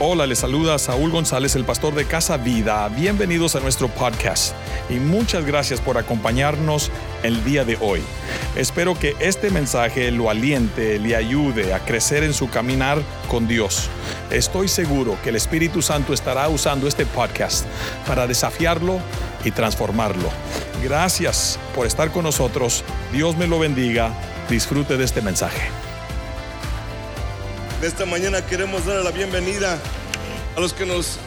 Hola, les saluda Saúl González, el pastor de Casa Vida. Bienvenidos a nuestro podcast y muchas gracias por acompañarnos el día de hoy. Espero que este mensaje lo aliente, le ayude a crecer en su caminar con Dios. Estoy seguro que el Espíritu Santo estará usando este podcast para desafiarlo y transformarlo. Gracias por estar con nosotros. Dios me lo bendiga. Disfrute de este mensaje. Esta mañana queremos dar la bienvenida a los que nos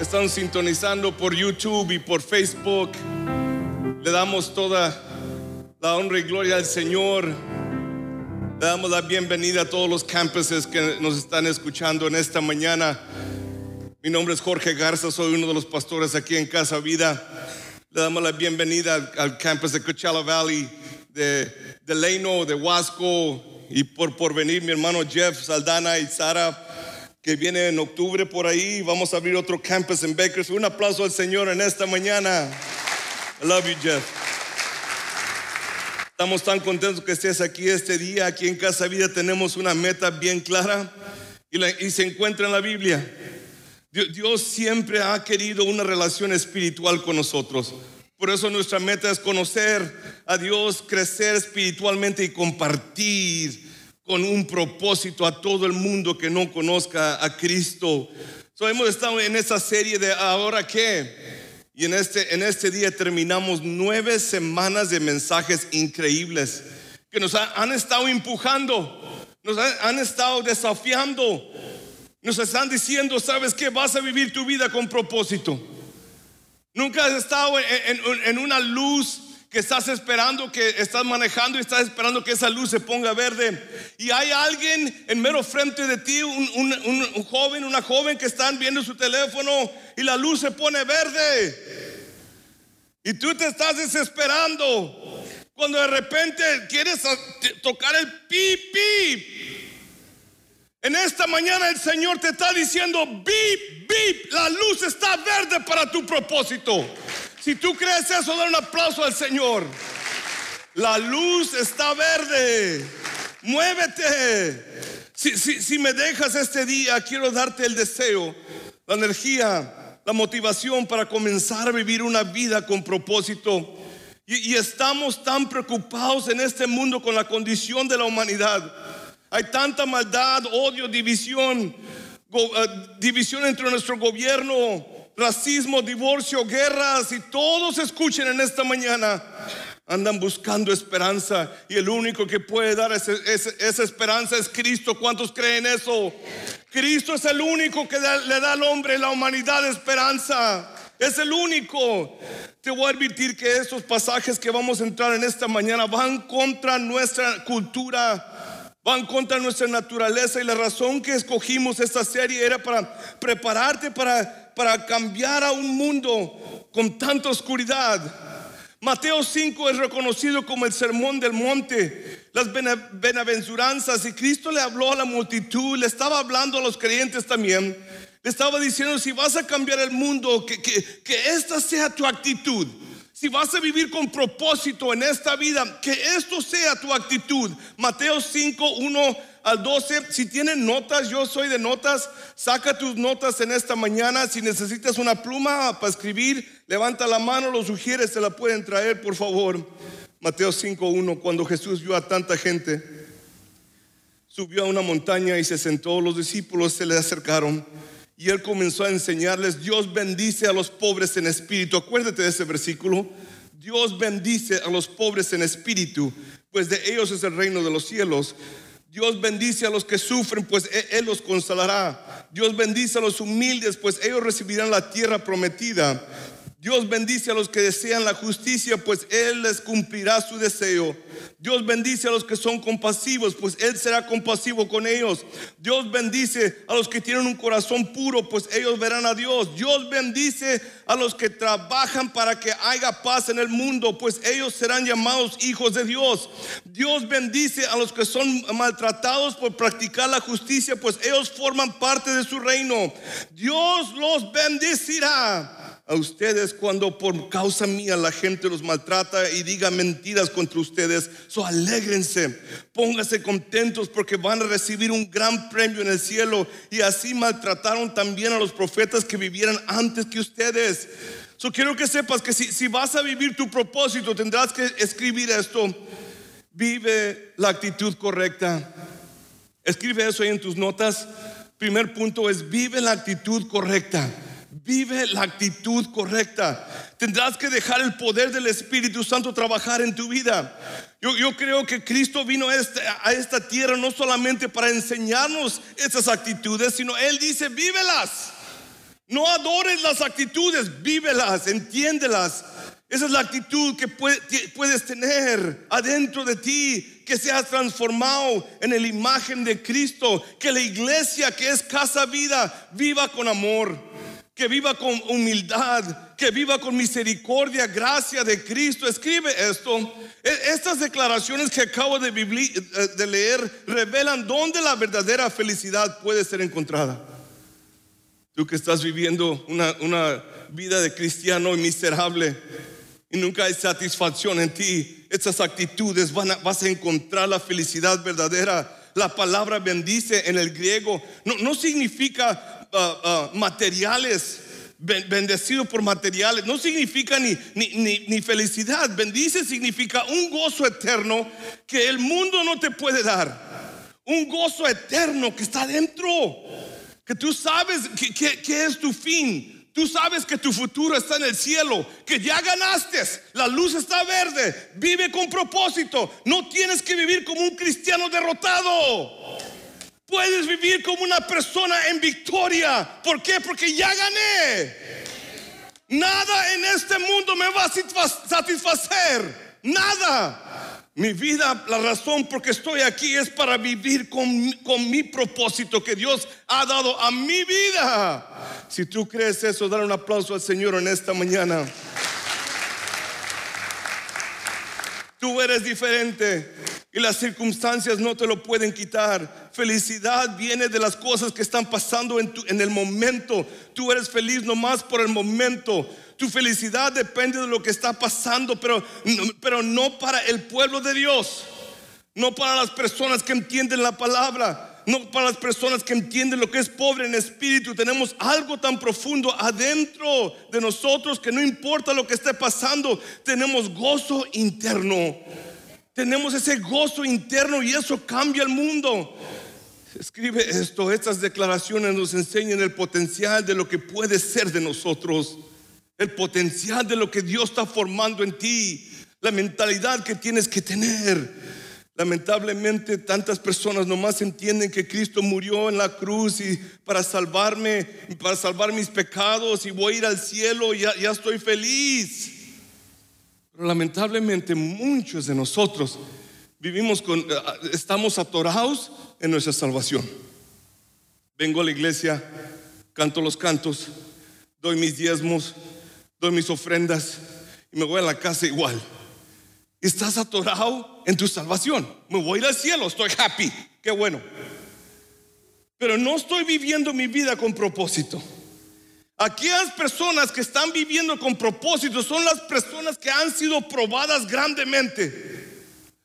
están sintonizando por YouTube y por Facebook. Le damos toda la honra y gloria al Señor. Le damos la bienvenida a todos los campuses que nos están escuchando en esta mañana. Mi nombre es Jorge Garza, soy uno de los pastores aquí en Casa Vida. Le damos la bienvenida al, campus de Coachella Valley, de, de Leino, de Huasco, y por, por venir mi hermano Jeff Saldana y Sara, que viene en octubre por ahí. Vamos a abrir otro campus en Bakers. Un aplauso al Señor en esta mañana. I love you, Jeff. Estamos tan contentos que estés aquí este día. Aquí en Casa Vida tenemos una meta bien clara y, y se encuentra en la Biblia. Dios siempre ha querido una relación espiritual con nosotros. Por eso nuestra meta es conocer a Dios, crecer espiritualmente y compartir con un propósito a todo el mundo que no conozca a Cristo. Hemos estado en esa serie de ahora qué. Y en este, en este día terminamos nueve semanas de mensajes increíbles que nos han estado empujando, nos han estado desafiando, nos están diciendo, ¿sabes qué? Vas a vivir tu vida con propósito. Nunca has estado en, una luz que estás esperando, que estás manejando y estás esperando que esa luz se ponga verde. Y hay alguien en mero frente de ti, un, joven, una joven que están viendo su teléfono y la luz se pone verde. Y tú te estás desesperando. Cuando de repente quieres tocar el pip, pip. En esta mañana el Señor te está diciendo, bip, bip, la luz está verde para tu propósito. Si tú crees eso, da un aplauso al Señor. La luz está verde. Muévete. Si, me dejas este día, quiero darte el deseo, la energía, la motivación para comenzar a vivir una vida con propósito. y estamos tan preocupados en este mundo con la condición de la humanidad hay tanta maldad, odio, división, eh, división entre nuestro gobierno, racismo, divorcio, guerras y todos escuchen en esta mañana. Andan buscando esperanza y el único que puede dar esa esperanza es Cristo. ¿Cuántos creen eso? Cristo es el único que le da al hombre, la humanidad, esperanza. Es el único. Te voy a advertir que estos pasajes que vamos a entrar en esta mañana van contra nuestra cultura van contra nuestra naturaleza y la razón que escogimos esta serie era para prepararte para, para cambiar a un mundo con tanta oscuridad. Mateo 5 es reconocido como el sermón del monte, las benaventuranzas y Cristo le habló a la multitud, le estaba hablando a los creyentes también, le estaba diciendo si vas a cambiar el mundo, que, que, que esta sea tu actitud. Si vas a vivir con propósito en esta vida, que esto sea tu actitud. Mateo 5, 1 al 12. Si tienen notas, yo soy de notas. Saca tus notas en esta mañana. Si necesitas una pluma para escribir, levanta la mano, lo sugieres, se la pueden traer, por favor. Mateo 5, 1. Cuando Jesús vio a tanta gente, subió a una montaña y se sentó. Los discípulos se le acercaron. Y él comenzó a enseñarles, Dios bendice a los pobres en espíritu. Acuérdate de ese versículo. Dios bendice a los pobres en espíritu, pues de ellos es el reino de los cielos. Dios bendice a los que sufren, pues e-, Él los consolará. Dios bendice a los humildes, pues ellos recibirán la tierra prometida. Dios bendice a los que desean la justicia, pues Él les cumplirá su deseo. Dios bendice a los que son compasivos, pues Él será compasivo con ellos. Dios bendice a los que tienen un corazón puro, pues ellos verán a Dios. Dios bendice a los que trabajan para que haya paz en el mundo, pues ellos serán llamados hijos de Dios. Dios bendice a los que son maltratados por practicar la justicia, pues ellos forman parte de su reino. Dios los bendecirá a ustedes cuando por causa mía la gente los maltrata y diga mentiras contra ustedes. So alégrense, pónganse contentos porque van a recibir un gran premio en el cielo. Y así maltrataron también a los profetas que vivieran antes que ustedes. So quiero que sepas que si, si vas a vivir tu propósito, tendrás que escribir esto. Vive la actitud correcta. Escribe eso ahí en tus notas. Primer punto es vive la actitud correcta. Vive la actitud correcta. Tendrás que dejar el poder del Espíritu Santo trabajar en tu vida. Yo, creo que Cristo vino a esta, a esta tierra no solamente para enseñarnos esas actitudes, sino Él dice, vívelas. No adores las actitudes, vívelas, entiéndelas. Esa es la actitud que puedes tener adentro de ti, que seas transformado en la imagen de Cristo, que la iglesia que es casa vida viva con amor que viva con humildad, que viva con misericordia, gracia de Cristo. Escribe esto. E, estas declaraciones que acabo de, eh, de leer revelan dónde la verdadera felicidad puede ser encontrada. Tú que estás viviendo una, vida de cristiano miserable y nunca hay satisfacción en ti, estas actitudes van vas a encontrar la felicidad verdadera. La palabra bendice en el griego no significa Uh, uh, materiales, bendecido por materiales, no significa ni, ni, ni, felicidad. Bendice significa un gozo eterno que el mundo no te puede dar. Un gozo eterno que está dentro. Que tú sabes que, que es tu fin. Tú sabes que tu futuro está en el cielo, que ya ganaste, la luz está verde, vive con propósito, no tienes que vivir como un cristiano derrotado. Puedes vivir como una persona en victoria. ¿Por qué? Porque ya gané. Nada en este mundo me va a satisfacer. Nada. Mi vida, la razón por que estoy aquí es para vivir con, con, mi propósito que Dios ha dado a mi vida. Si tú crees eso, dar un aplauso al Señor en esta mañana. Tú eres diferente y las circunstancias no te lo pueden quitar. Felicidad viene de las cosas que están pasando en, en el momento. Tú eres feliz nomás por el momento. Tu felicidad depende de lo que está pasando, pero, pero no para el pueblo de Dios. No para las personas que entienden la palabra. No para las personas que entienden lo que es pobre en espíritu. Tenemos algo tan profundo adentro de nosotros que no importa lo que esté pasando, tenemos gozo interno. Tenemos ese gozo interno y eso cambia el mundo. Escribe esto, estas declaraciones nos enseñan el potencial de lo que puede ser de nosotros, el potencial de lo que Dios está formando en ti, la mentalidad que tienes que tener. Lamentablemente tantas personas nomás entienden que Cristo murió en la cruz y para salvarme, para salvar mis pecados y voy a ir al cielo ya, ya estoy feliz. Pero lamentablemente muchos de nosotros vivimos con, eh, estamos atorados en nuestra salvación. Vengo a la iglesia, canto los cantos, doy mis diezmos, doy mis ofrendas y me voy a la casa igual. Estás atorado en tu salvación. Me voy al cielo, estoy happy, qué bueno. Pero no estoy viviendo mi vida con propósito. Aquellas personas que están viviendo con propósito son las personas que han sido probadas grandemente.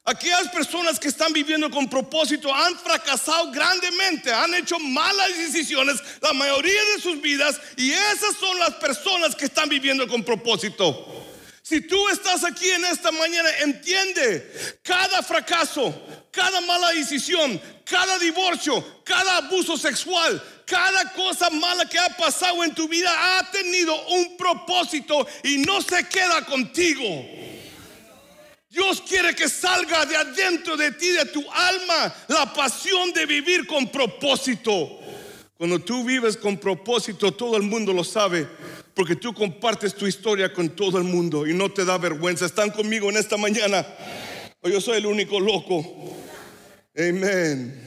Aquellas personas que están viviendo con propósito han fracasado grandemente, han hecho malas decisiones la mayoría de sus vidas y esas son las personas que están viviendo con propósito. Si tú estás aquí en esta mañana, entiende, cada fracaso, cada mala decisión, cada divorcio, cada abuso sexual, cada cosa mala que ha pasado en tu vida ha tenido un propósito y no se queda contigo. Dios quiere que salga de adentro de ti, de tu alma, la pasión de vivir con propósito. Cuando tú vives con propósito, todo el mundo lo sabe, porque tú compartes tu historia con todo el mundo y no te da vergüenza. ¿Están conmigo en esta mañana? O yo soy el único loco. Amén.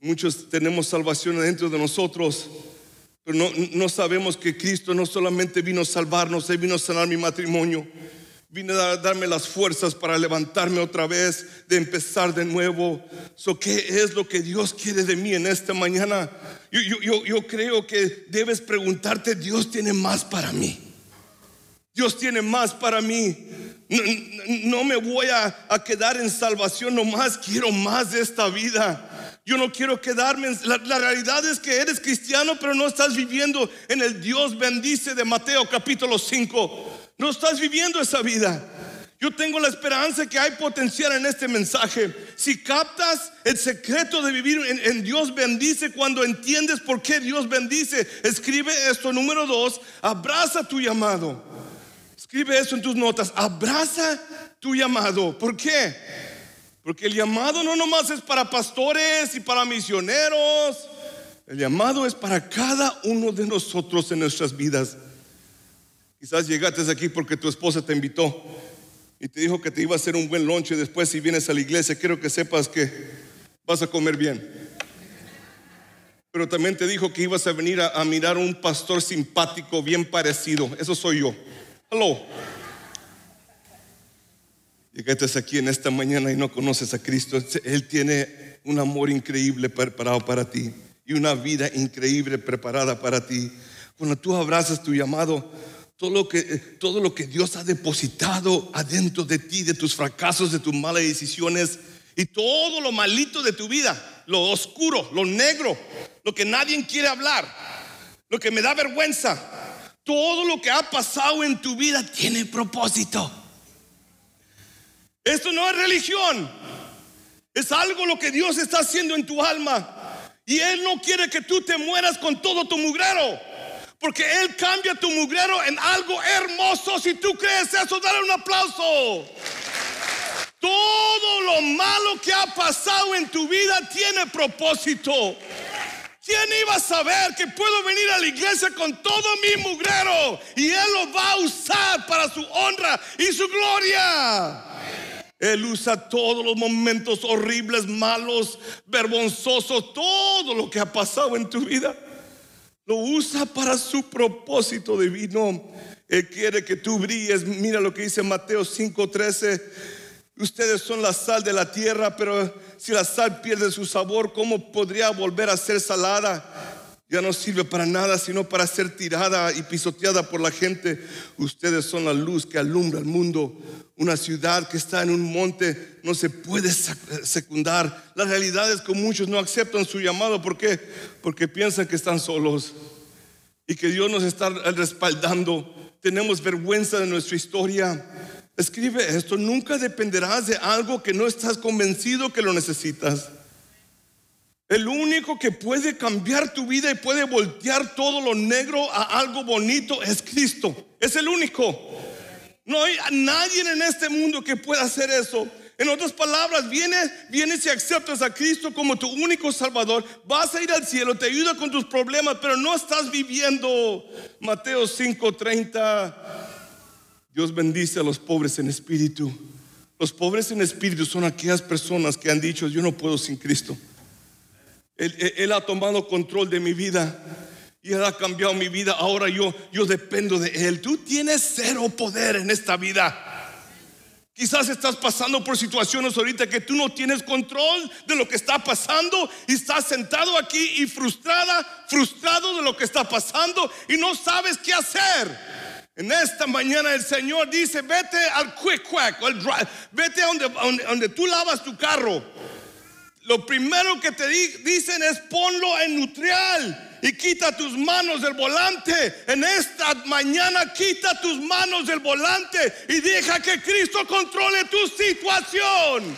Muchos tenemos salvación dentro de nosotros, pero no, sabemos que Cristo no solamente vino a salvarnos, Él vino a sanar mi matrimonio, Vine a darme las fuerzas para levantarme otra vez, de empezar de nuevo. So, ¿Qué es lo que Dios quiere de mí en esta mañana? Yo, creo que debes preguntarte, Dios tiene más para mí. Dios tiene más para mí. No, me voy a, a, quedar en salvación, nomás quiero más de esta vida. Yo no quiero quedarme en... La, la, realidad es que eres cristiano, pero no estás viviendo en el Dios bendice de Mateo capítulo 5. No estás viviendo esa vida. Yo tengo la esperanza que hay potencial en este mensaje. Si captas el secreto de vivir en, Dios bendice, cuando entiendes por qué Dios bendice, escribe esto. Número dos, abraza tu llamado. Escribe eso en tus notas. Abraza tu llamado. ¿Por qué? Porque el llamado no nomás es para pastores y para misioneros. El llamado es para cada uno de nosotros en nuestras vidas. Quizás llegaste aquí porque tu esposa te invitó y te dijo que te iba a hacer un buen lunch y después si vienes a la iglesia quiero que sepas que vas a comer bien. Pero también te dijo que ibas a venir a, a mirar un pastor simpático, bien parecido. Eso soy yo. Hello. Llegaste aquí en esta mañana y no conoces a Cristo. Él tiene un amor increíble preparado para ti y una vida increíble preparada para ti. Cuando tú abrazas tu llamado, todo lo, que, todo lo que Dios ha depositado adentro de ti, de tus fracasos, de tus malas decisiones y todo lo malito de tu vida, lo oscuro, lo negro, lo que nadie quiere hablar, lo que me da vergüenza, todo lo que ha pasado en tu vida tiene propósito. Esto no es religión, es algo lo que Dios está haciendo en tu alma. Y Él no quiere que tú te mueras con todo tu mugrero. Porque Él cambia tu mugrero en algo hermoso. Si tú crees eso, dale un aplauso. Todo lo malo que ha pasado en tu vida tiene propósito. ¿Quién iba a saber que puedo venir a la iglesia con todo mi mugrero y Él lo va a usar para su honra y su gloria? Él usa todos los momentos horribles, malos, vergonzosos, todo lo que ha pasado en tu vida lo usa para su propósito divino. Él quiere que tú brilles. Mira lo que dice Mateo 5:13. Ustedes son la sal de la tierra, pero si la sal pierde su sabor, ¿cómo podría volver a ser salada? Ya no sirve para nada, sino para ser tirada y pisoteada por la gente. Ustedes son la luz que alumbra el mundo. Una ciudad que está en un monte no se puede secundar. La realidad es que muchos no aceptan su llamado. ¿Por qué? Porque piensan que están solos y que Dios nos está respaldando. Tenemos vergüenza de nuestra historia. Escribe esto, nunca dependerás de algo que no estás convencido que lo necesitas. El único que puede cambiar tu vida y puede voltear todo lo negro a algo bonito es Cristo. Es el único. No hay nadie en este mundo que pueda hacer eso. En otras palabras, vienes, vienes y aceptas a Cristo como tu único Salvador, vas a ir al cielo, te ayuda con tus problemas, pero no estás viviendo. Mateo 5:30. Dios bendice a los pobres en espíritu. Los pobres en espíritu son aquellas personas que han dicho, yo no puedo sin Cristo. Él, ha tomado control de mi vida y Él ha cambiado mi vida. Ahora yo, yo dependo de Él. Tú tienes cero poder en esta vida. Quizás estás pasando por situaciones ahorita que tú no tienes control de lo que está pasando y estás sentado aquí y frustrada, frustrado de lo que está pasando y no sabes qué hacer. En esta mañana el Señor dice, vete al quick quack, vete a donde, donde, donde tú lavas tu carro lo primero que te dicen es ponlo en neutral y quita tus manos del volante. En esta mañana quita tus manos del volante y deja que Cristo controle tu situación.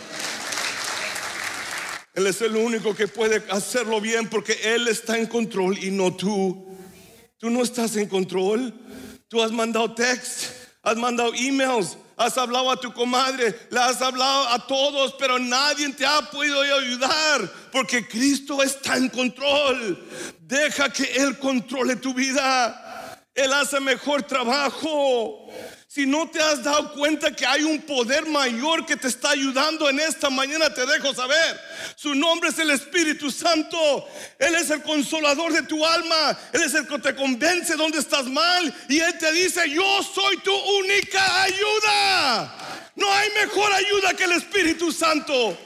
Él es el único que puede hacerlo bien porque Él está en control y no tú. Tú no estás en control. Tú has mandado text, has mandado emails, has hablado a tu comadre, le has hablado a todos, pero nadie te ha podido ayudar porque Cristo está en control. Deja que Él controle tu vida. Él hace mejor trabajo. Si no te has dado cuenta que hay un poder mayor que te está ayudando en esta mañana, te dejo saber. Su nombre es el Espíritu Santo. Él es el consolador de tu alma. Él es el que te convence donde estás mal. Y Él te dice, yo soy tu única ayuda. No hay mejor ayuda que el Espíritu Santo.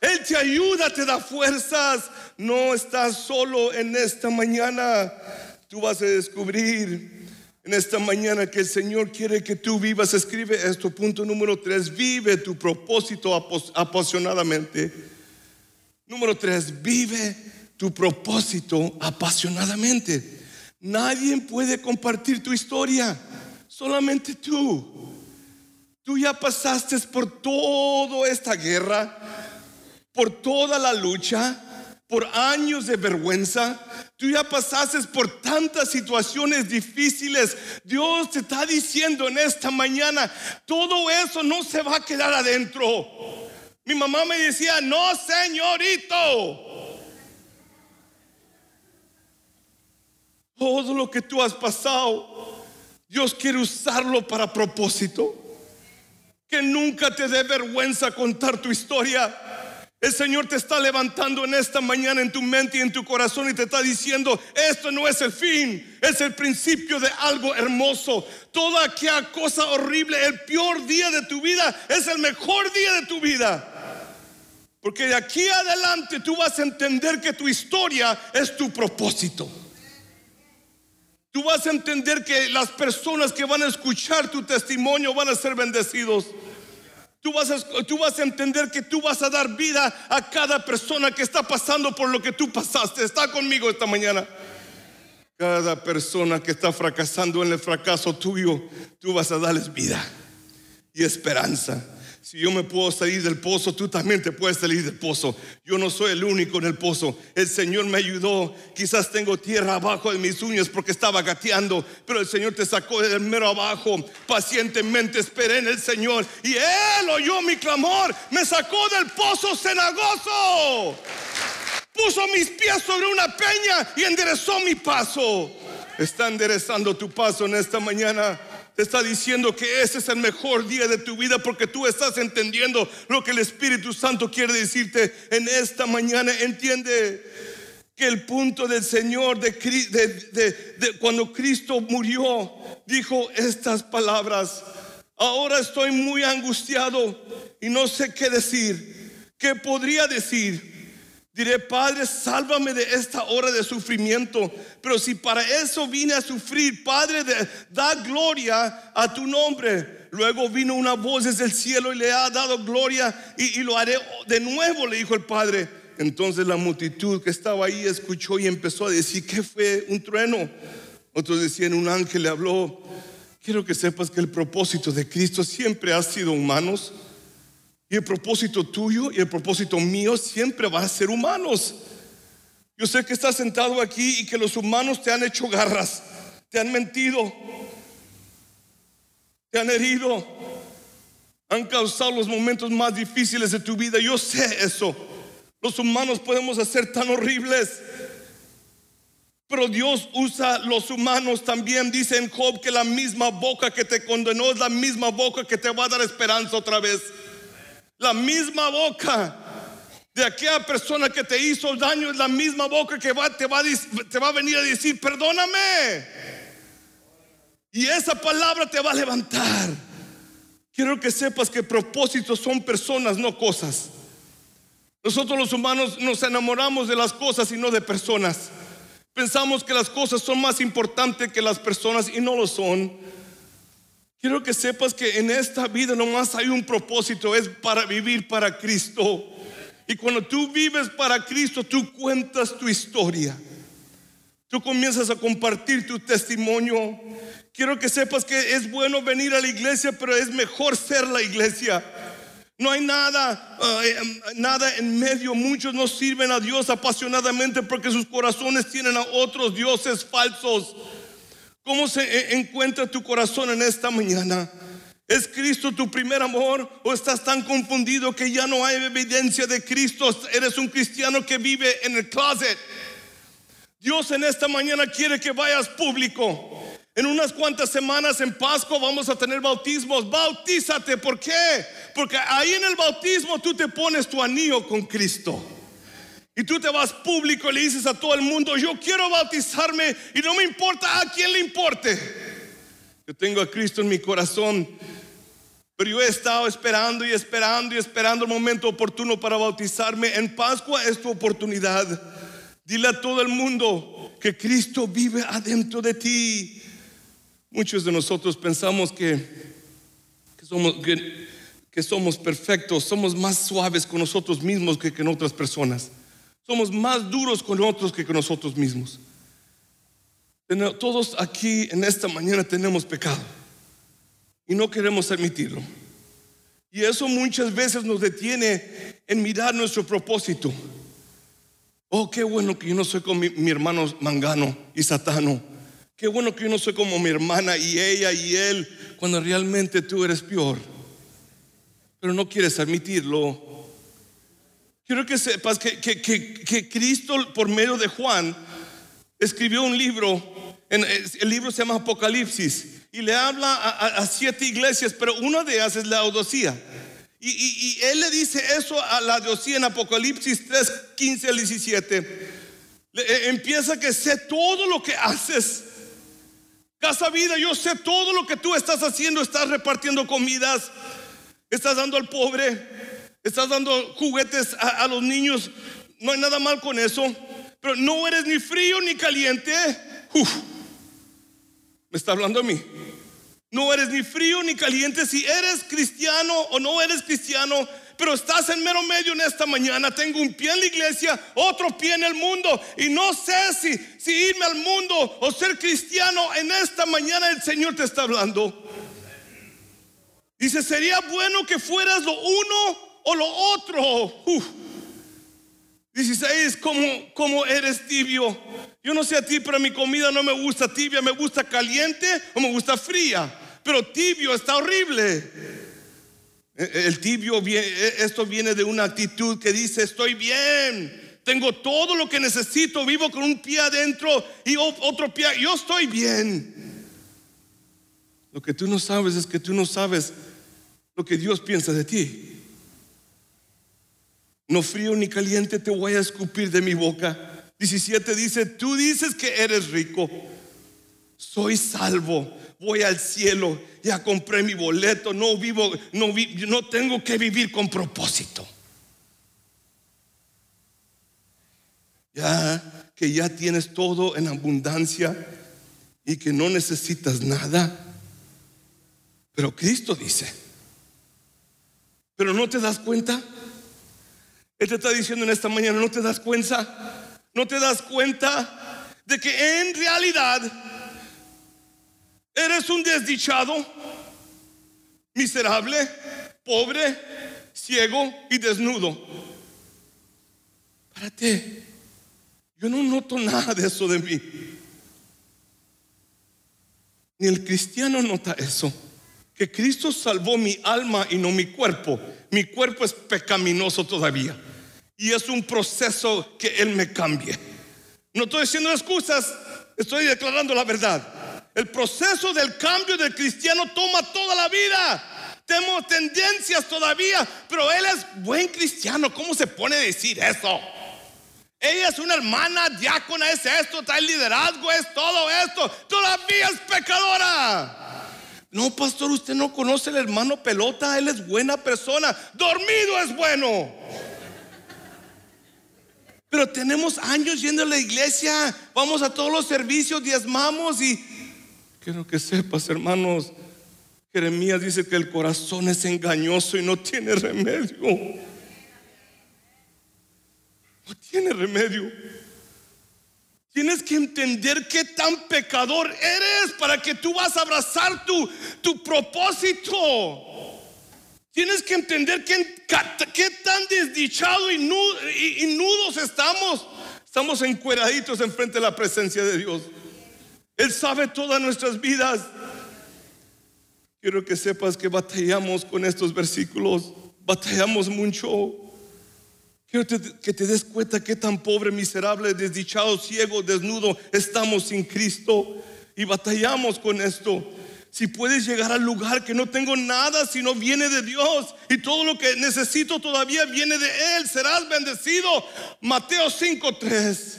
Él te ayuda, te da fuerzas. No estás solo en esta mañana. Tú vas a descubrir en esta mañana que el Señor quiere que tú vivas. Escribe esto, punto número tres. Vive tu propósito apasionadamente. Número tres, vive tu propósito apasionadamente. Nadie puede compartir tu historia, solamente tú. Tú ya pasaste por toda esta guerra, por toda la lucha, por años de vergüenza. Tú ya pasaste por tantas situaciones difíciles. Dios te está diciendo en esta mañana, todo eso no se va a quedar adentro. Mi mamá me decía, no, señorito. Todo lo que tú has pasado, Dios quiere usarlo para propósito. Que nunca te dé vergüenza contar tu historia. El Señor te está levantando en esta mañana en tu mente y en tu corazón y te está diciendo, esto no es el fin, es el principio de algo hermoso. Toda aquella cosa horrible, el peor día de tu vida, es el mejor día de tu vida. Porque de aquí adelante tú vas a entender que tu historia es tu propósito. Tú vas a entender que las personas que van a escuchar tu testimonio van a ser bendecidos. Tú vas, a, tú vas a entender que tú vas a dar vida a cada persona que está pasando por lo que tú pasaste. Está conmigo esta mañana. Cada persona que está fracasando en el fracaso tuyo, tú vas a darles vida y esperanza. Si yo me puedo salir del pozo, tú también te puedes salir del pozo. Yo no soy el único en el pozo. El Señor me ayudó. Quizás tengo tierra abajo de mis uñas porque estaba gateando, pero el Señor te sacó del mero abajo. Pacientemente esperé en el Señor y Él oyó mi clamor. Me sacó del pozo cenagoso. Puso mis pies sobre una peña y enderezó mi paso. Está enderezando tu paso en esta mañana está diciendo que ese es el mejor día de tu vida porque tú estás entendiendo lo que el Espíritu Santo quiere decirte en esta mañana. Entiende que el punto del Señor de, de, cuando Cristo murió dijo estas palabras. Ahora estoy muy angustiado y no sé qué decir. ¿Qué podría decir? Diré, Padre, sálvame de esta hora de sufrimiento. Pero si para eso vine a sufrir, Padre, da gloria a tu nombre. Luego vino una voz desde el cielo y le ha dado gloria y, y lo haré de nuevo, le dijo el Padre. Entonces la multitud que estaba ahí escuchó y empezó a decir, ¿qué fue? Un trueno. Otros decían, un ángel le habló. Quiero que sepas que el propósito de Cristo siempre ha sido humanos. Y el propósito tuyo y el propósito mío siempre va a ser humanos. Yo sé que estás sentado aquí y que los humanos te han hecho garras, te han mentido, te han herido, han causado los momentos más difíciles de tu vida. Yo sé eso. Los humanos podemos hacer tan horribles. Pero Dios usa los humanos también. Dice en Job que la misma boca que te condenó es la misma boca que te va a dar esperanza otra vez. La misma boca de aquella persona que te hizo daño es la misma boca que va, te, va, a venir a decir, perdóname. Y esa palabra te va a levantar. Quiero que sepas que propósitos son personas, no cosas. Nosotros los humanos nos enamoramos de las cosas y no de personas. Pensamos que las cosas son más importantes que las personas y no lo son. Quiero que sepas que en esta vida nomás hay un propósito, es para vivir para Cristo. Y cuando tú vives para Cristo, tú cuentas tu historia. Tú comienzas a compartir tu testimonio. Quiero que sepas que es bueno venir a la iglesia, pero es mejor ser la iglesia. No hay nada, eh, nada en medio. Muchos no sirven a Dios apasionadamente porque sus corazones tienen a otros dioses falsos. ¿Cómo se e-, encuentra tu corazón en esta mañana? ¿Es Cristo tu primer amor o estás tan confundido que ya no hay evidencia de Cristo? Eres un cristiano que vive en el closet. Dios en esta mañana quiere que vayas público. En unas cuantas semanas en Pascua vamos a tener bautismos. Bautízate. ¿Por qué? Porque ahí en el bautismo tú te pones tu anillo con Cristo. Y tú te vas público y le dices a todo el mundo, yo quiero bautizarme y no me importa a quién le importe. Yo tengo a Cristo en mi corazón. Pero yo he estado esperando y esperando y esperando el momento oportuno para bautizarme. En Pascua es tu oportunidad. Dile a todo el mundo que Cristo vive adentro de ti. Muchos de nosotros pensamos que, somos, que, somos perfectos, somos más suaves con nosotros mismos que con otras personas. Somos más duros con otros que con nosotros mismos. Todos aquí en esta mañana tenemos pecado y no queremos admitirlo. Y eso muchas veces nos detiene en mirar nuestro propósito. Oh, qué bueno que yo no soy como mi, mi, hermano Mangano y Satano. Qué bueno que yo no soy como mi hermana y ella y él, cuando realmente tú eres peor. Pero no quieres admitirlo. Quiero que sepas que, Cristo, por medio de Juan, escribió un libro. el libro se llama Apocalipsis y le habla a, siete iglesias, pero una de ellas es la Odosía. Y, él le dice eso a la Odosía en Apocalipsis 3, 15 al 17. E, empieza que sé todo lo que haces. Casa Vida, yo sé todo lo que tú estás haciendo. Estás repartiendo comidas, estás dando al pobre, estás dando juguetes a, los niños, no hay nada mal con eso, pero no eres ni frío ni caliente. me está hablando a mí. No eres ni frío ni caliente si eres cristiano o no eres cristiano, pero estás en mero medio en esta mañana. Tengo un pie en la iglesia, otro pie en el mundo y no sé si, si irme al mundo o ser cristiano. En esta mañana el Señor te está hablando. Dice, sería bueno que fueras lo uno o lo otro. 16, como, como eres tibio. Yo no sé a ti, pero mi comida no me gusta tibia, me gusta caliente o me gusta fría. Pero tibio está horrible. E, e, el tibio, e, esto viene de una actitud que dice, estoy bien, tengo todo lo que necesito, vivo con un pie adentro y otro pie, yo estoy bien. Lo que tú no sabes es que tú no sabes lo que Dios piensa de ti. No frío ni caliente te voy a escupir de mi boca. 17 dice, tú dices que eres rico. Soy salvo, voy al cielo, ya compré mi boleto, no vivo, no, no tengo que vivir con propósito. Ya que ya tienes todo en abundancia y que no necesitas nada. Pero Cristo dice, pero no te das cuenta él te está diciendo en esta mañana, ¿no te das cuenta? ¿No te das cuenta de que en realidad eres un desdichado, miserable, pobre, ciego y desnudo? Párate. Yo no noto nada de eso de mí. Ni el cristiano nota eso. Que Cristo salvó mi alma y no mi cuerpo. Mi cuerpo es pecaminoso todavía. Y es un proceso que Él me cambie. No estoy diciendo excusas, estoy declarando la verdad. El proceso del cambio del cristiano toma toda la vida. Tenemos tendencias todavía, pero Él es buen cristiano. ¿Cómo se pone a decir eso? Ella es una hermana, diácona, es esto, trae liderazgo, es todo esto. Todavía es pecadora. No, pastor, usted no conoce al hermano pelota, él es buena persona. Dormido es bueno. Pero tenemos años yendo a la iglesia, vamos a todos los servicios, diezmamos y quiero que sepas, hermanos, Jeremías dice que el corazón es engañoso y no tiene remedio. No tiene remedio. Tienes que entender qué tan pecador eres para que tú vas a abrazar tu, tu propósito. Tienes que entender qué, qué tan desdichado y, nudos estamos. Estamos encueraditos enfrente de la presencia de Dios. Él sabe todas nuestras vidas. Quiero que sepas que batallamos con estos versículos. Batallamos mucho. Quiero que te des cuenta qué tan pobre, miserable, desdichado, ciego, desnudo estamos sin Cristo. y batallamos con esto. Si puedes llegar al lugar que no tengo nada si no viene de Dios y todo lo que necesito todavía viene de Él, serás bendecido. Mateo 5:3.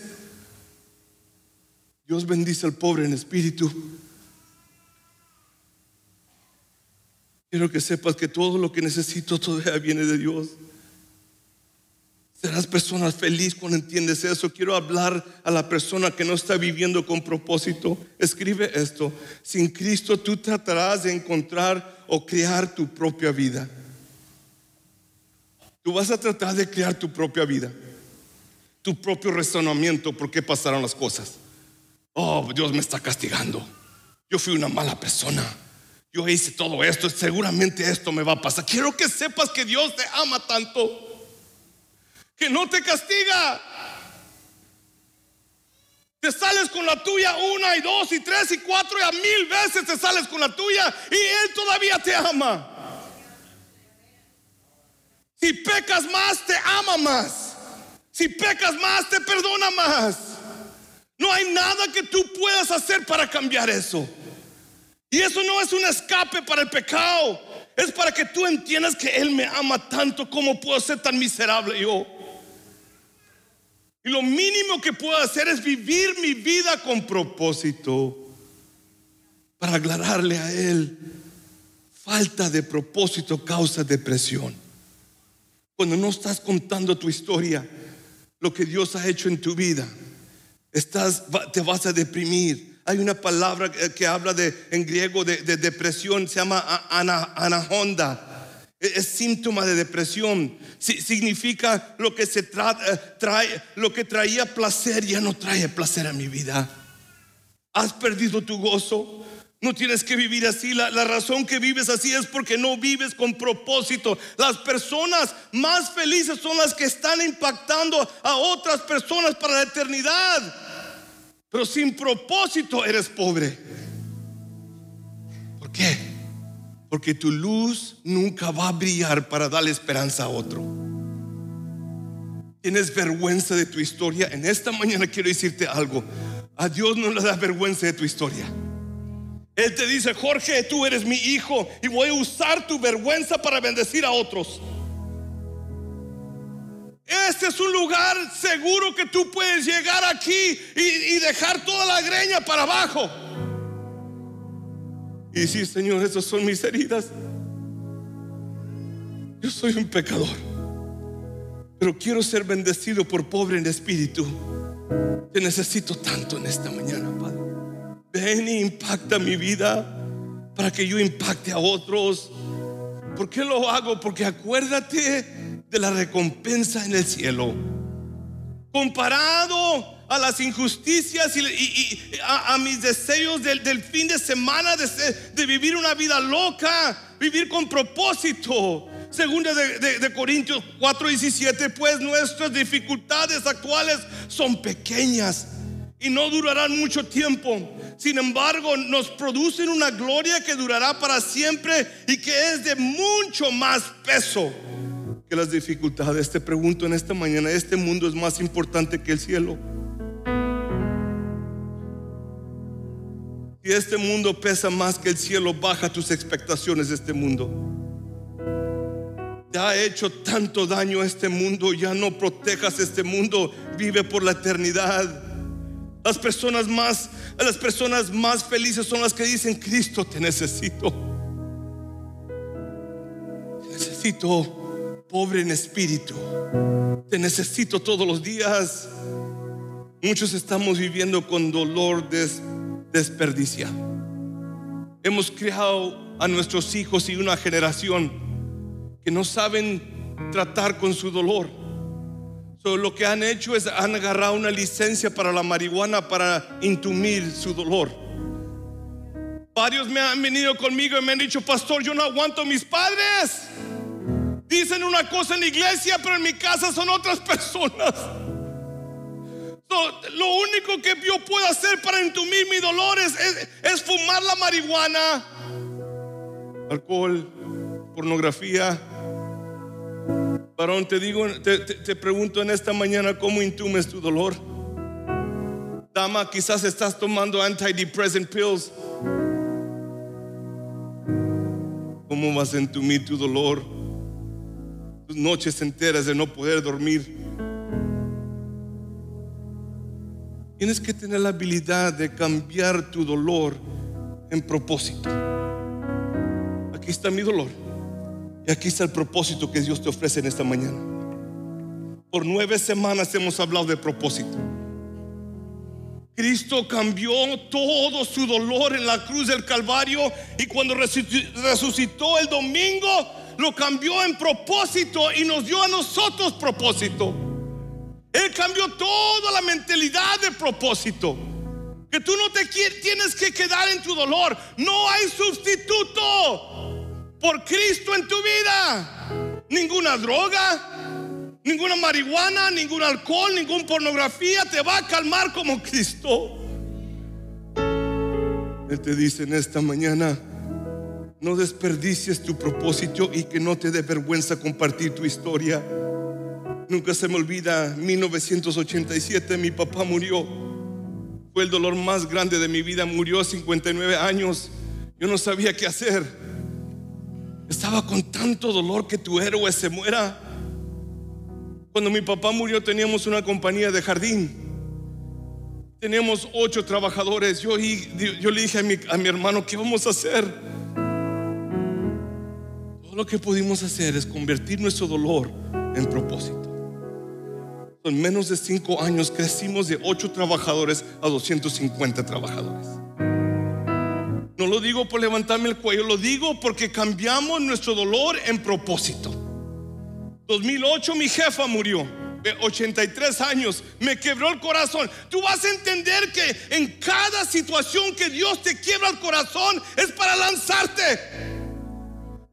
Dios bendice al pobre en espíritu. Quiero que sepas que todo lo que necesito todavía viene de Dios. Serás persona feliz cuando entiendes eso. Quiero hablar a la persona que no está viviendo con propósito. Escribe esto. Sin Cristo tú tratarás de encontrar o crear tu propia vida. Tú vas a tratar de crear tu propia vida. Tu propio razonamiento por qué pasaron las cosas. Oh, Dios me está castigando. Yo fui una mala persona. Yo hice todo esto. Seguramente esto me va a pasar. Quiero que sepas que Dios te ama tanto que no te castiga. Te sales con la tuya una y dos y tres y cuatro y a mil veces te sales con la tuya y Él todavía te ama. Si pecas más, te ama más. Si pecas más, te perdona más. No hay nada que tú puedas hacer para cambiar eso. Y eso no es un escape para el pecado. Es para que tú entiendas que Él me ama tanto como puedo ser tan miserable yo. Y lo mínimo que puedo hacer es vivir mi vida con propósito para aclararle a Él. Falta de propósito causa depresión. Cuando no estás contando tu historia, lo que Dios ha hecho en tu vida, estás, te vas a deprimir. Hay una palabra que habla de, en griego de, depresión, se llama anahonda es síntoma de depresión. Significa lo que se trata, eh, trae, lo que traía placer ya no trae placer a mi vida. Has perdido tu gozo. No tienes que vivir así. La, la, razón que vives así es porque no vives con propósito. Las personas más felices son las que están impactando a otras personas para la eternidad. Pero sin propósito eres pobre. Porque tu luz nunca va a brillar para darle esperanza a otro. Tienes vergüenza de tu historia. En esta mañana quiero decirte algo. A Dios no le da vergüenza de tu historia. Él te dice, Jorge, tú eres mi hijo y voy a usar tu vergüenza para bendecir a otros. Este es un lugar seguro que tú puedes llegar aquí y, y dejar toda la greña para abajo. Y sí, Señor, esas son mis heridas. Yo soy un pecador. Pero quiero ser bendecido por pobre en espíritu. Te necesito tanto en esta mañana, Padre. Ven y impacta mi vida para que yo impacte a otros. ¿Por qué lo hago? Porque acuérdate de la recompensa en el cielo. Comparado a las injusticias y, a, mis deseos del, fin de semana de, vivir una vida loca, vivir con propósito. Segunda de, de Corintios 4:17, pues nuestras dificultades actuales son pequeñas y no durarán mucho tiempo. Sin embargo, nos producen una gloria que durará para siempre y que es de mucho más peso que las dificultades. Te pregunto en esta mañana, ¿este mundo es más importante que el cielo? Este mundo pesa más que el cielo, baja tus expectaciones de este mundo. Te ha hecho tanto daño este mundo, ya no protejas este mundo, vive por la eternidad. Las personas más, las personas más felices son las que dicen, Cristo, te necesito. Te necesito, pobre en espíritu. Te necesito todos los días. Muchos estamos viviendo con dolor de desperdiciado. Hemos criado a nuestros hijos y una generación que no saben tratar con su dolor. lo que han hecho es han agarrado una licencia para la marihuana para intumir su dolor. Varios me han venido conmigo y me han dicho, pastor, yo no aguanto a mis padres. Dicen una cosa en la iglesia, pero en mi casa son otras personas lo único que yo puedo hacer para entumir mis dolores es, fumar la marihuana, alcohol, pornografía. Varón, te digo, te, te, pregunto en esta mañana cómo intumes tu dolor. Dama, quizás estás tomando antidepressant pills. ¿Cómo vas a entumir tu dolor? Tus noches enteras de no poder dormir. Tienes que tener la habilidad de cambiar tu dolor en propósito. Aquí está mi dolor. Y aquí está el propósito que Dios te ofrece en esta mañana. Por nueve semanas hemos hablado de propósito. Cristo cambió todo su dolor en la cruz del Calvario y cuando resucitó el domingo, lo cambió en propósito y nos dio a nosotros propósito. Él cambió toda la mentalidad de propósito. Que tú no te tienes que quedar en tu dolor. No hay sustituto por Cristo en tu vida. Ninguna droga, ninguna marihuana, ningún alcohol, ninguna pornografía te va a calmar como Cristo. Él te dice en esta mañana, no desperdicies tu propósito y que no te dé vergüenza compartir tu historia. Nunca se me olvida, 1987 mi papá murió. Fue el dolor más grande de mi vida. Murió a 59 años. Yo no sabía qué hacer. Estaba con tanto dolor que tu héroe se muera. Cuando mi papá murió teníamos una compañía de jardín. Teníamos ocho trabajadores. Yo, yo le dije a mi, a mi hermano, ¿qué vamos a hacer? Todo lo que pudimos hacer es convertir nuestro dolor en propósito. En menos de cinco años crecimos de ocho trabajadores a 250 trabajadores. No lo digo por levantarme el cuello, lo digo porque cambiamos nuestro dolor en propósito. 2008 mi jefa murió. De 83 años, me quebró el corazón. Tú vas a entender que en cada situación que Dios te quiebra el corazón es para lanzarte.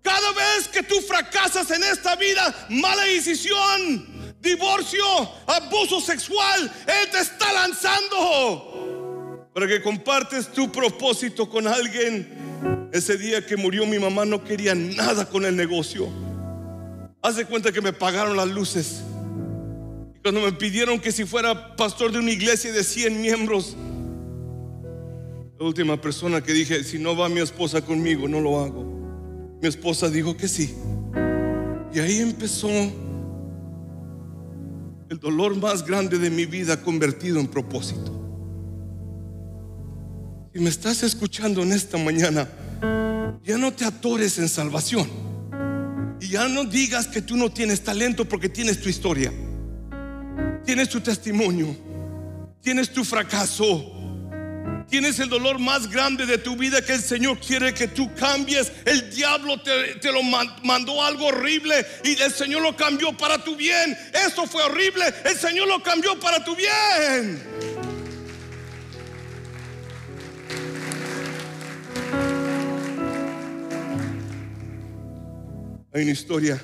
Cada vez que tú fracasas en esta vida, mala decisión, divorcio, abuso sexual, Él te está lanzando para que compartes tu propósito con alguien. Ese día que murió mi mamá no quería nada con el negocio. Haz de cuenta que me pagaron las luces. Y cuando me pidieron que si fuera pastor de una iglesia de 100 miembros, la última persona que dije, si no va mi esposa conmigo, no lo hago. Mi esposa dijo que sí. Y ahí empezó el dolor más grande de mi vida convertido en propósito. Si me estás escuchando en esta mañana, ya no te atores en salvación. Y ya no digas que tú no tienes talento porque tienes tu historia. Tienes tu testimonio. Tienes tu fracaso Tienes el dolor más grande de tu vida que el Señor quiere que tú cambies. El diablo te, lo mandó algo horrible y el Señor lo cambió para tu bien. Eso fue horrible. El Señor lo cambió para tu bien. Hay una historia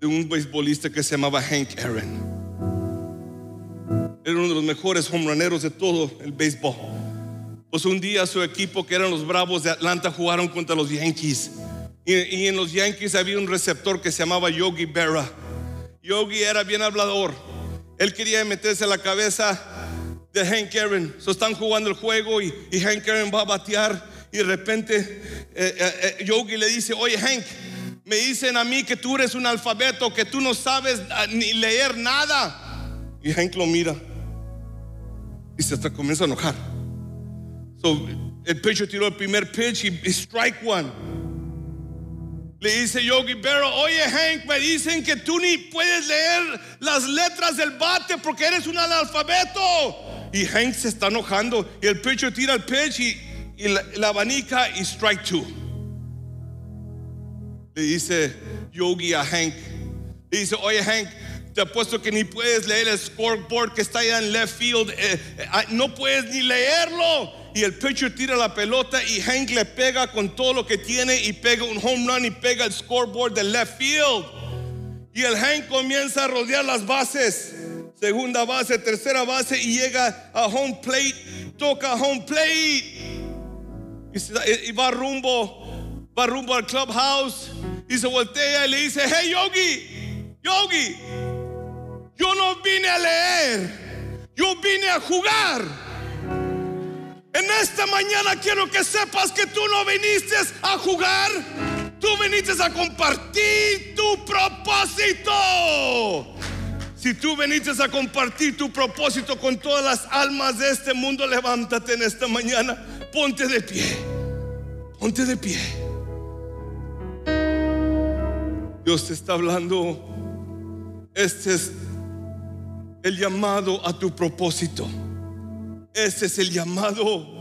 de un beisbolista que se llamaba Hank Aaron. Mejores hombroneros de todo el béisbol. Pues un día su equipo, que eran los Bravos de Atlanta, jugaron contra los Yankees. Y, en los Yankees había un receptor que se llamaba Yogi Berra. Yogi era bien hablador. Él quería meterse a la cabeza de Hank Aaron. So están jugando el juego y, Hank Aaron va a batear. Y de repente eh, eh, eh, Yogi le dice: Oye, Hank, me dicen a mí que tú eres un alfabeto, que tú no sabes ah, ni leer nada. Y Hank lo mira y se hasta comienza a enojar. So, el pitcher tiró el primer pitch y, strike one. Le dice Yogi Berra, oye Hank, me dicen que tú ni puedes leer las letras del bate porque eres un analfabeto. Y Hank se está enojando y el pitcher tira el pitch y, la, la, abanica y strike two. Le dice Yogi a Hank, le dice, oye Hank, te apuesto que ni puedes leer el scoreboard que está allá en left field. Eh, eh, ah, no puedes ni leerlo. Y el pitcher tira la pelota y Hank le pega con todo lo que tiene y pega un home run y pega el scoreboard del left field. Y el Hank comienza a rodear las bases. Segunda base, tercera base y llega a home plate. Toca home plate. Y, va rumbo, va rumbo al clubhouse. Y se voltea y le dice, hey Yogi, Yogi, yo no vine a leer. Yo vine a jugar. En esta mañana quiero que sepas que tú no viniste a jugar. Tú viniste a compartir tu propósito. Si tú viniste a compartir tu propósito con todas las almas de este mundo, levántate en esta mañana. Ponte de pie. Ponte de pie. Dios te está hablando. Este es el llamado a tu propósito. Este es el llamado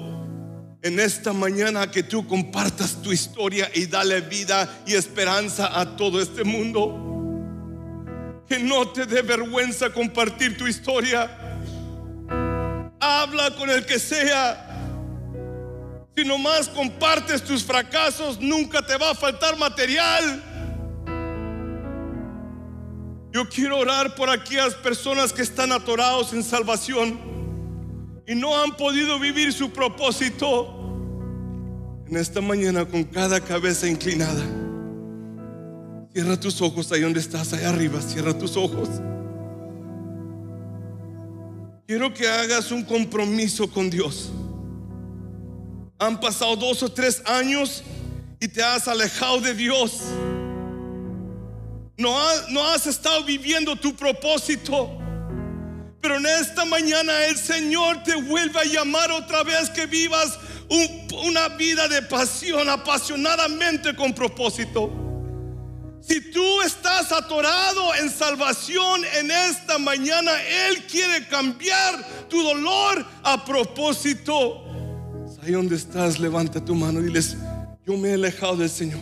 en esta mañana que tú compartas tu historia y dale vida y esperanza a todo este mundo. Que no te dé vergüenza compartir tu historia. Habla con el que sea. Si nomás compartes tus fracasos, nunca te va a faltar material. Yo quiero orar por aquellas personas que están atorados en salvación y no han podido vivir su propósito. En esta mañana con cada cabeza inclinada. Cierra tus ojos ahí donde estás, ahí arriba. Cierra tus ojos. Quiero que hagas un compromiso con Dios. Han pasado dos o tres años y te has alejado de Dios. No, has estado viviendo tu propósito. Pero en esta mañana el Señor te vuelve a llamar otra vez que vivas una vida de pasión, apasionadamente con propósito. Si tú estás atorado en salvación en esta mañana, Él quiere cambiar tu dolor a propósito. Ahí donde estás, levanta tu mano y diles, yo me he alejado del Señor.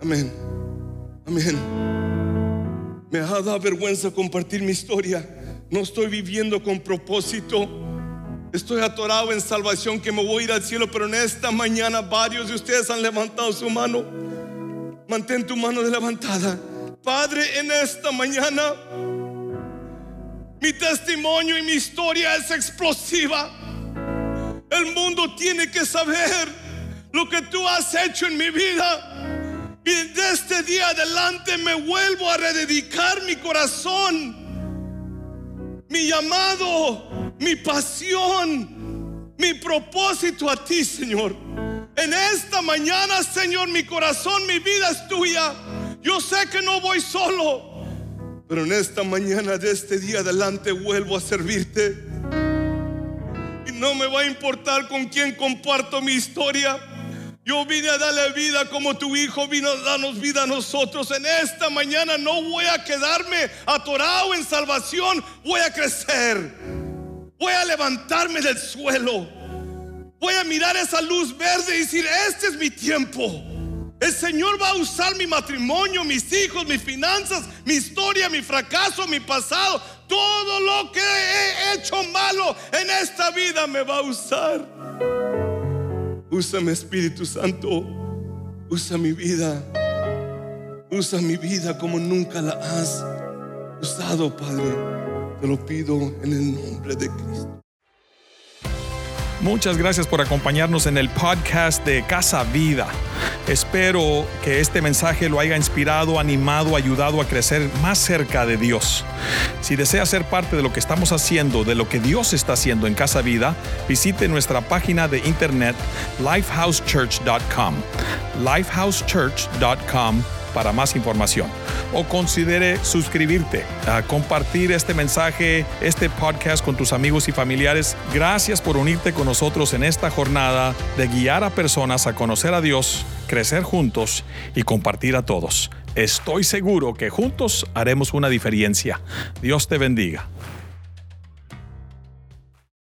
Amén. Amén. Me ha dado vergüenza compartir mi historia. No estoy viviendo con propósito. Estoy atorado en salvación que me voy a ir al cielo, pero en esta mañana varios de ustedes han levantado su mano. Mantén tu mano levantada. Padre, en esta mañana mi testimonio y mi historia es explosiva. El mundo tiene que saber lo que tú has hecho en mi vida. Y de este día adelante me vuelvo a rededicar mi corazón, mi llamado mi pasión, mi propósito a ti, Señor. En esta mañana, Señor, mi corazón, mi vida es tuya. Yo sé que no voy solo, pero en esta mañana de este día adelante vuelvo a servirte. Y no me va a importar con quién comparto mi historia. Yo vine a darle vida como tu hijo vino a darnos vida a nosotros. En esta mañana no voy a quedarme atorado en salvación, voy a crecer. Voy a levantarme del suelo. Voy a mirar esa luz verde y decir, este es mi tiempo. El Señor va a usar mi matrimonio, mis hijos, mis finanzas, mi historia, mi fracaso, mi pasado. Todo lo que he hecho malo en esta vida me va a usar. Usa mi Espíritu Santo. Usa mi vida. Usa mi vida como nunca la has usado, Padre. Te lo pido en el nombre de Cristo. Muchas gracias por acompañarnos en el podcast de Casa Vida. Espero que este mensaje lo haya inspirado, animado, ayudado a crecer más cerca de Dios. Si desea ser parte de lo que estamos haciendo, de lo que Dios está haciendo en Casa Vida, visite nuestra página de internet lifehousechurch.com. lifehousechurch.com para más información. O considere suscribirte, a compartir este mensaje, este podcast con tus amigos y familiares. Gracias por unirte con nosotros en esta jornada de guiar a personas a conocer a Dios, crecer juntos y compartir a todos. Estoy seguro que juntos haremos una diferencia. Dios te bendiga.